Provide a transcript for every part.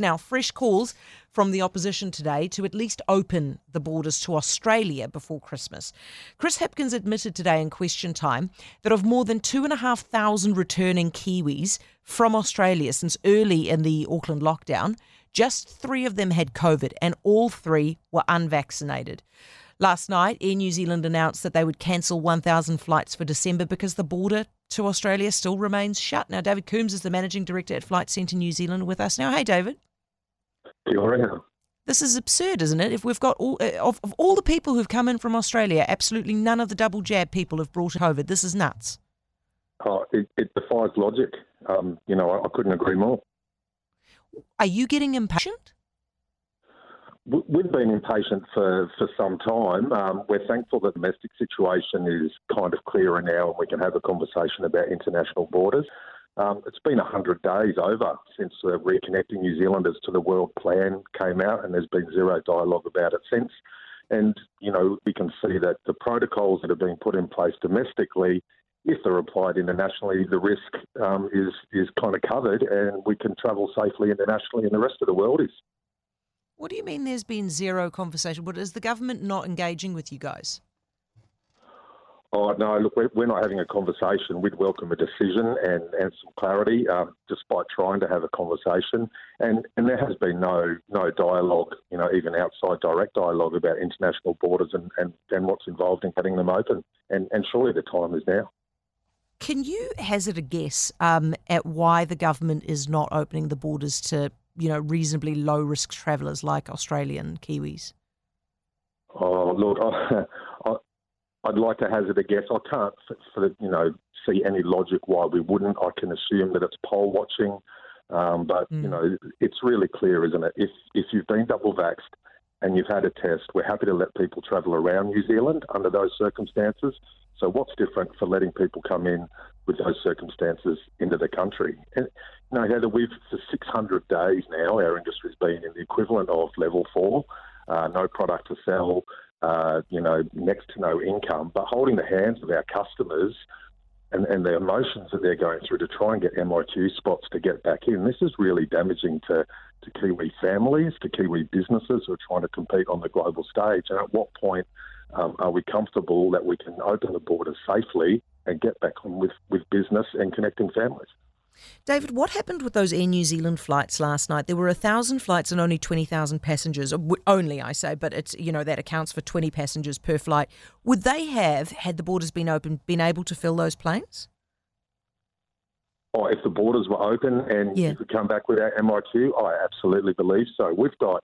Now, fresh calls from the opposition today to at least open the borders to Australia before Christmas. Chris Hipkins admitted today in question time that of more than 2,500 returning Kiwis from Australia since early in the Auckland lockdown, just three of them had COVID and all three were unvaccinated. Last night, Air New Zealand announced that they would cancel 1,000 flights for December because the border to Australia still remains shut. Now, David Coombs is the managing director at Flight Centre New Zealand with us now. Hey, David. Kia. This is absurd, isn't it? If we've got all uh, of, of all the people who've come in from Australia, absolutely none of the double jab people have brought COVID. This is nuts. Oh, it, it defies logic. Um, you know, I, I couldn't agree more. Are you getting impatient? We- We've been impatient for, for some time. Um, we're thankful that the domestic situation is kind of clearer now and we can have a conversation about international borders. Um, it's been 100 days over since uh, Reconnecting New Zealanders to the World Plan came out, and there's been zero dialogue about it since. And, you know, we can see that the protocols that have been put in place domestically, if they're applied internationally, the risk um, is, is kind of covered and we can travel safely internationally, and the rest of the world is. What do you mean there's been zero conversation? What is the government not engaging with you guys? Oh, no, look, we're, we're not having a conversation. We'd welcome a decision and, and some clarity, um, despite trying to have a conversation. And, and there has been no no dialogue, you know, even outside direct dialogue about international borders and, and, and what's involved in having them open. And, and surely the time is now. Can you hazard a guess um, at why the government is not opening the borders to, you know, reasonably low risk travellers like Australian Kiwis? Oh, look, I, I'd like to hazard a guess. I can't, for, you know, see any logic why we wouldn't. I can assume that it's poll watching, um, but you Mm. know, it's really clear, isn't it? If if you've been double vaxxed and you've had a test, we're happy to let people travel around New Zealand under those circumstances. So, what's different for letting people come in with those circumstances into the country? And, you know, Heather, we've for 600 days now, our industry's been in the equivalent of level four, uh, no product to sell, uh, you know, next to no income, but holding the hands of our customers and, and the emotions that they're going through to try and get MIQ spots to get back in. This is really damaging to, to Kiwi families, to Kiwi businesses who are trying to compete on the global stage. And at what point um, are we comfortable that we can open the borders safely and get back on with, with business and connecting families? David, what happened with those Air New Zealand flights last night? There were a thousand flights and only twenty thousand passengers. uh, Only, I say, but it's you know that accounts for twenty passengers per flight. Would they have, had the borders been open, been able to fill those planes? Oh, if the borders were open and Yeah. you could come back with our MIQ, I absolutely believe so. We've got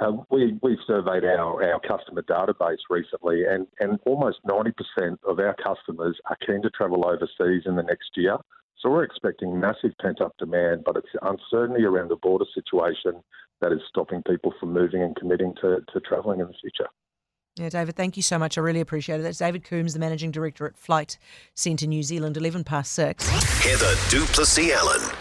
uh, we we've surveyed our, our customer database recently, and, and almost ninety percent of our customers are keen to travel overseas in the next year. So we're expecting massive pent up demand, but it's uncertainty around the border situation that is stopping people from moving and committing to, to travelling in the future. Yeah, David, thank you so much. I really appreciate it. That's David Coombs, the managing director at Flight Centre New Zealand, eleven past six. Heather du Plessis-Allan.